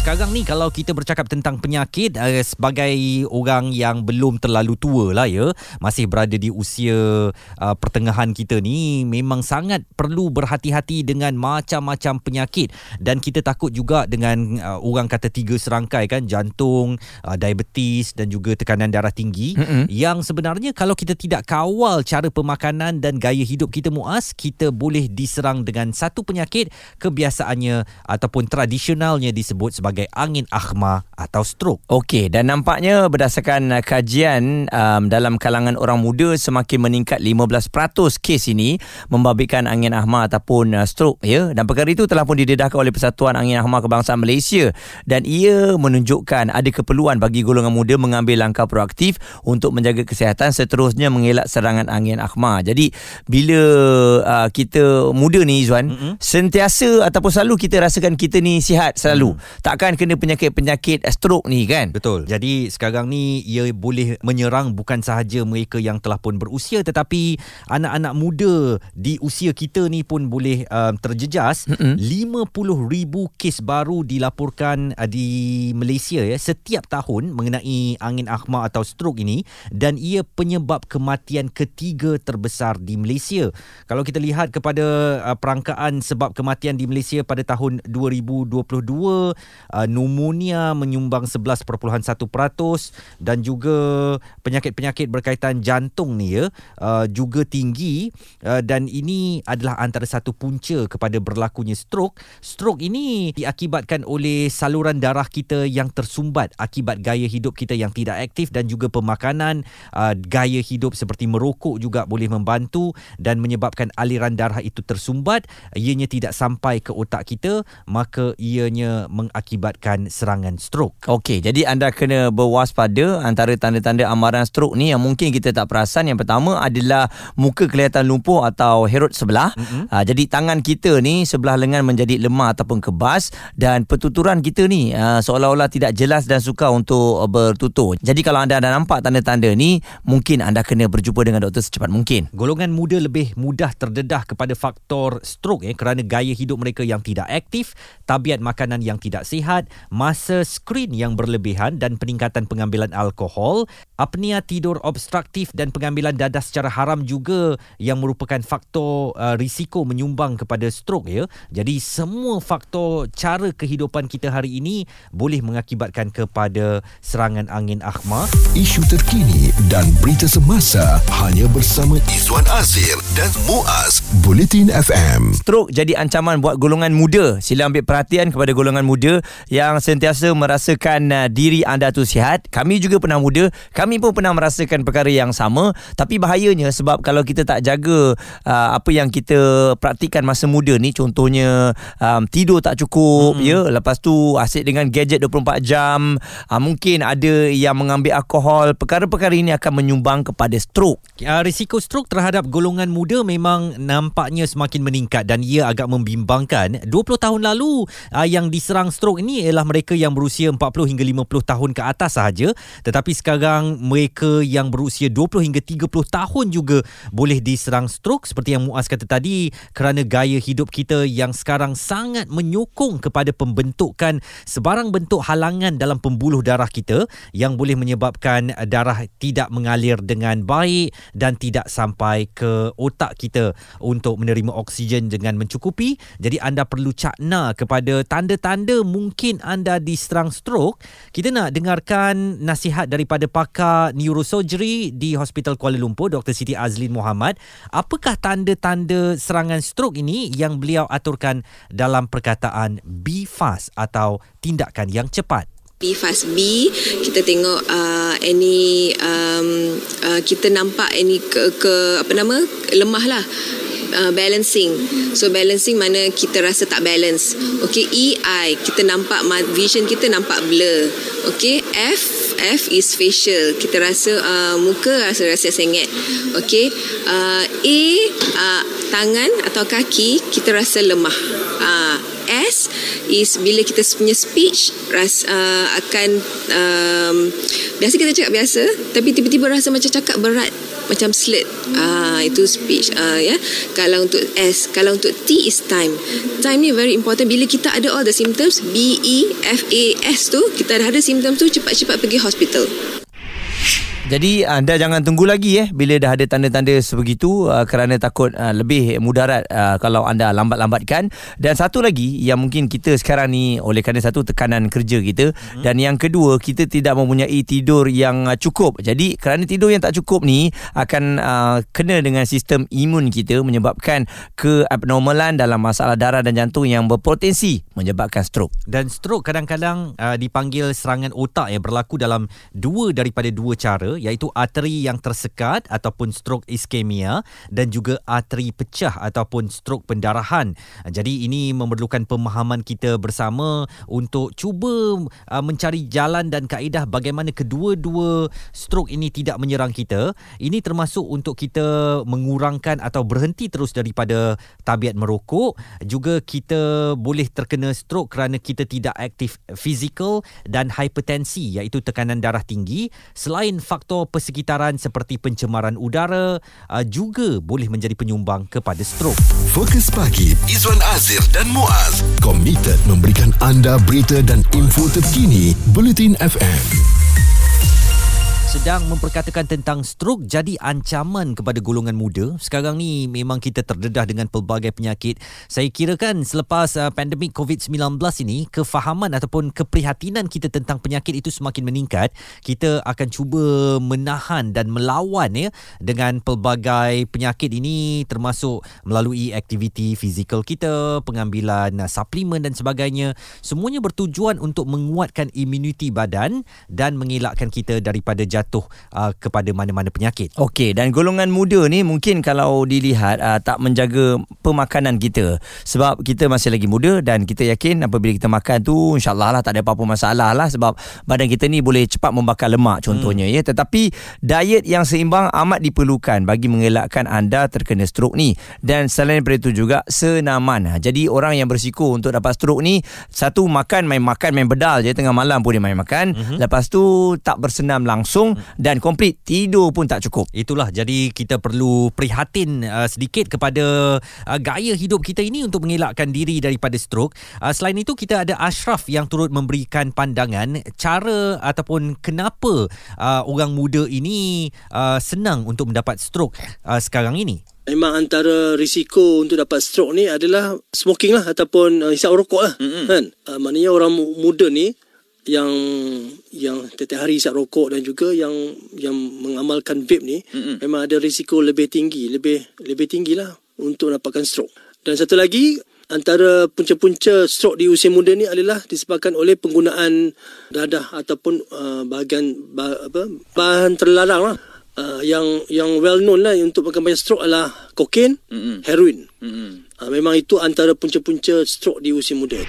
sekarang ni kalau kita bercakap tentang penyakit uh, sebagai orang yang belum terlalu tua lah ya masih berada di usia uh, pertengahan kita ni memang sangat perlu berhati-hati dengan macam-macam penyakit dan kita takut juga dengan uh, orang kata tiga serangkai kan jantung uh, diabetes dan juga tekanan darah tinggi mm-hmm. yang sebenarnya kalau kita tidak kawal cara pemakanan dan gaya hidup kita muas kita boleh diserang dengan satu penyakit kebiasaannya ataupun tradisionalnya disebut sebagai sebagai angin akhma atau stroke. Okey, dan nampaknya berdasarkan uh, kajian um, dalam kalangan orang muda semakin meningkat 15% kes ini membabitkan angin akhma ataupun uh, stroke ya. Dan perkara itu telah pun didedahkan oleh Persatuan Angin Akhma Kebangsaan Malaysia dan ia menunjukkan ada keperluan bagi golongan muda mengambil langkah proaktif untuk menjaga kesihatan seterusnya mengelak serangan angin akhma. Jadi bila uh, kita muda ni Izwan, mm-hmm. sentiasa ataupun selalu kita rasakan kita ni sihat selalu. Mm. Tak akan kena penyakit-penyakit stroke ni kan? Betul. Jadi sekarang ni ia boleh menyerang bukan sahaja mereka yang telah pun berusia tetapi anak-anak muda di usia kita ni pun boleh um, terjejas. Mm-hmm. 50,000 kes baru dilaporkan uh, di Malaysia ya setiap tahun mengenai angin akhma atau stroke ini dan ia penyebab kematian ketiga terbesar di Malaysia. Kalau kita lihat kepada uh, perangkaan sebab kematian di Malaysia pada tahun 2022 uh, pneumonia menyumbang 11.1% dan juga penyakit-penyakit berkaitan jantung ni ya uh, juga tinggi uh, dan ini adalah antara satu punca kepada berlakunya stroke. Stroke ini diakibatkan oleh saluran darah kita yang tersumbat akibat gaya hidup kita yang tidak aktif dan juga pemakanan uh, gaya hidup seperti merokok juga boleh membantu dan menyebabkan aliran darah itu tersumbat ianya tidak sampai ke otak kita maka ianya mengakibatkan mengakibatkan serangan stroke. Okey, jadi anda kena berwaspada antara tanda-tanda amaran stroke ni yang mungkin kita tak perasan. Yang pertama adalah muka kelihatan lumpuh atau herut sebelah. Mm-hmm. Uh, jadi tangan kita ni sebelah lengan menjadi lemah ataupun kebas dan pertuturan kita ni uh, seolah-olah tidak jelas dan suka untuk bertutur. Jadi kalau anda ada nampak tanda-tanda ni, mungkin anda kena berjumpa dengan doktor secepat mungkin. Golongan muda lebih mudah terdedah kepada faktor stroke eh, kerana gaya hidup mereka yang tidak aktif, tabiat makanan yang tidak sihat melihat masa skrin yang berlebihan dan peningkatan pengambilan alkohol, apnia tidur obstruktif dan pengambilan dadah secara haram juga yang merupakan faktor uh, risiko menyumbang kepada stroke ya. Jadi semua faktor cara kehidupan kita hari ini boleh mengakibatkan kepada serangan angin akhma. Isu terkini dan berita semasa hanya bersama Izwan Azir dan Muaz Bulletin FM. Stroke jadi ancaman buat golongan muda. Sila ambil perhatian kepada golongan muda yang sentiasa merasakan uh, diri anda tu sihat. Kami juga pernah muda, kami pun pernah merasakan perkara yang sama. Tapi bahayanya sebab kalau kita tak jaga uh, apa yang kita praktikan masa muda ni, contohnya um, tidur tak cukup, mm-hmm. ya, lepas tu asyik dengan gadget 24 jam, uh, mungkin ada yang mengambil alkohol, perkara-perkara ini akan menyumbang kepada stroke. Uh, risiko stroke terhadap golongan muda memang nampaknya semakin meningkat dan ia agak membimbangkan. 20 tahun lalu uh, yang diserang stroke ini ialah mereka yang berusia 40 hingga 50 tahun ke atas sahaja. Tetapi sekarang mereka yang berusia 20 hingga 30 tahun juga boleh diserang stroke. Seperti yang Muaz kata tadi kerana gaya hidup kita yang sekarang sangat menyokong kepada pembentukan sebarang bentuk halangan dalam pembuluh darah kita yang boleh menyebabkan darah tidak mengalir dengan baik dan tidak sampai ke otak kita untuk menerima oksigen dengan mencukupi. Jadi anda perlu cakna kepada tanda-tanda mungkin mungkin anda diserang stroke, kita nak dengarkan nasihat daripada pakar neurosurgery di Hospital Kuala Lumpur, Dr. Siti Azlin Muhammad. Apakah tanda-tanda serangan stroke ini yang beliau aturkan dalam perkataan be fast atau tindakan yang cepat? B fast B kita tengok uh, any um, uh, kita nampak any ke, ke apa nama lemah lah uh, balancing. So balancing mana kita rasa tak balance. Okay, E I kita nampak vision kita nampak blur. Okay, F F is facial. Kita rasa uh, muka rasa rasa sengit. Okay, uh, A uh, tangan atau kaki kita rasa lemah. Uh, S is bila kita punya speech ras, uh, akan um, biasa kita cakap biasa tapi tiba-tiba rasa macam cakap berat macam slurred ah itu speech ah ya. Kalau untuk S kalau untuk T is time. Time ni very important. Bila kita ada all the symptoms B E F A S tu kita dah ada symptoms tu cepat-cepat pergi hospital Jadi anda jangan tunggu lagi eh bila dah ada tanda-tanda sebegitu uh, kerana takut uh, lebih mudarat uh, kalau anda lambat-lambatkan dan satu lagi yang mungkin kita sekarang ni oleh kerana satu tekanan kerja kita hmm. dan yang kedua kita tidak mempunyai tidur yang uh, cukup. Jadi kerana tidur yang tak cukup ni akan uh, kena dengan sistem imun kita menyebabkan keabnormalan dalam masalah darah dan jantung yang berpotensi menyebabkan stroke. Dan stroke kadang-kadang uh, dipanggil serangan otak yang berlaku dalam dua daripada dua cara iaitu arteri yang tersekat ataupun stroke iskemia dan juga arteri pecah ataupun stroke pendarahan. Jadi ini memerlukan pemahaman kita bersama untuk cuba uh, mencari jalan dan kaedah bagaimana kedua-dua stroke ini tidak menyerang kita. Ini termasuk untuk kita mengurangkan atau berhenti terus daripada tabiat merokok. Juga kita boleh terkena stroke kerana kita tidak aktif fizikal dan hipertensi iaitu tekanan darah tinggi. Selain faktor faktor persekitaran seperti pencemaran udara uh, juga boleh menjadi penyumbang kepada stroke. Fokus pagi Izwan Azir dan Muaz komited memberikan anda berita dan info terkini Bulletin FM sedang memperkatakan tentang stroke jadi ancaman kepada golongan muda. Sekarang ni memang kita terdedah dengan pelbagai penyakit. Saya kira kan selepas uh, pandemik COVID-19 ini, kefahaman ataupun keprihatinan kita tentang penyakit itu semakin meningkat. Kita akan cuba menahan dan melawan ya dengan pelbagai penyakit ini termasuk melalui aktiviti fizikal kita, pengambilan uh, suplemen dan sebagainya. Semuanya bertujuan untuk menguatkan imuniti badan dan mengelakkan kita daripada jatuh jatuh uh, kepada mana-mana penyakit. Okey dan golongan muda ni mungkin kalau dilihat uh, tak menjaga pemakanan kita sebab kita masih lagi muda dan kita yakin apabila kita makan tu insyaallah lah tak ada apa-apa masalah lah sebab badan kita ni boleh cepat membakar lemak contohnya hmm. ya tetapi diet yang seimbang amat diperlukan bagi mengelakkan anda terkena stroke ni dan selain daripada itu juga senaman. Jadi orang yang bersiko untuk dapat stroke ni satu makan main makan main bedal je tengah malam pun dia main makan hmm. lepas tu tak bersenam langsung dan komplit tidur pun tak cukup. Itulah jadi kita perlu prihatin uh, sedikit kepada uh, gaya hidup kita ini untuk mengelakkan diri daripada stroke. Uh, selain itu kita ada Ashraf yang turut memberikan pandangan cara ataupun kenapa uh, orang muda ini uh, senang untuk mendapat stroke uh, sekarang ini. Memang antara risiko untuk dapat stroke ni adalah smoking lah ataupun uh, hisap rokok lah. Mm-hmm. Kan? Uh, maknanya orang muda ni yang yang setiap hari isap rokok dan juga yang yang mengamalkan vape ni mm-hmm. memang ada risiko lebih tinggi lebih lebih tinggilah untuk dapatkan stroke dan satu lagi antara punca-punca stroke di usia muda ni adalah disebabkan oleh penggunaan dadah ataupun uh, bahagian bah, apa bahan terlarang lah uh, yang yang well known lah untuk pengambilan stroke adalah kokain mm-hmm. heroin mm-hmm. uh, memang itu antara punca-punca stroke di usia muda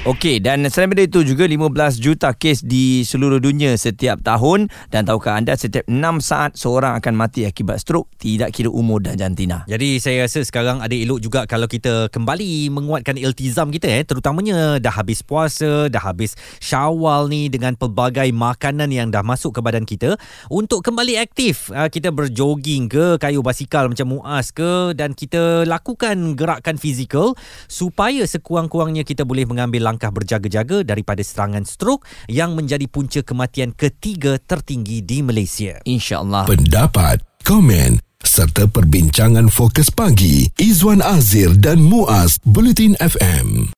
Okey dan selain daripada itu juga 15 juta kes di seluruh dunia setiap tahun dan tahukah anda setiap 6 saat seorang akan mati akibat stroke tidak kira umur dan jantina. Jadi saya rasa sekarang ada elok juga kalau kita kembali menguatkan iltizam kita eh terutamanya dah habis puasa, dah habis Syawal ni dengan pelbagai makanan yang dah masuk ke badan kita untuk kembali aktif. Ah, kita berjoging ke kayu basikal macam Muaz ke dan kita lakukan gerakan fizikal supaya sekurang-kurangnya kita boleh mengambil langkah berjaga-jaga daripada serangan stroke yang menjadi punca kematian ketiga tertinggi di Malaysia. InsyaAllah. Pendapat, komen serta perbincangan fokus pagi Izwan Azir dan Muaz Bulletin FM.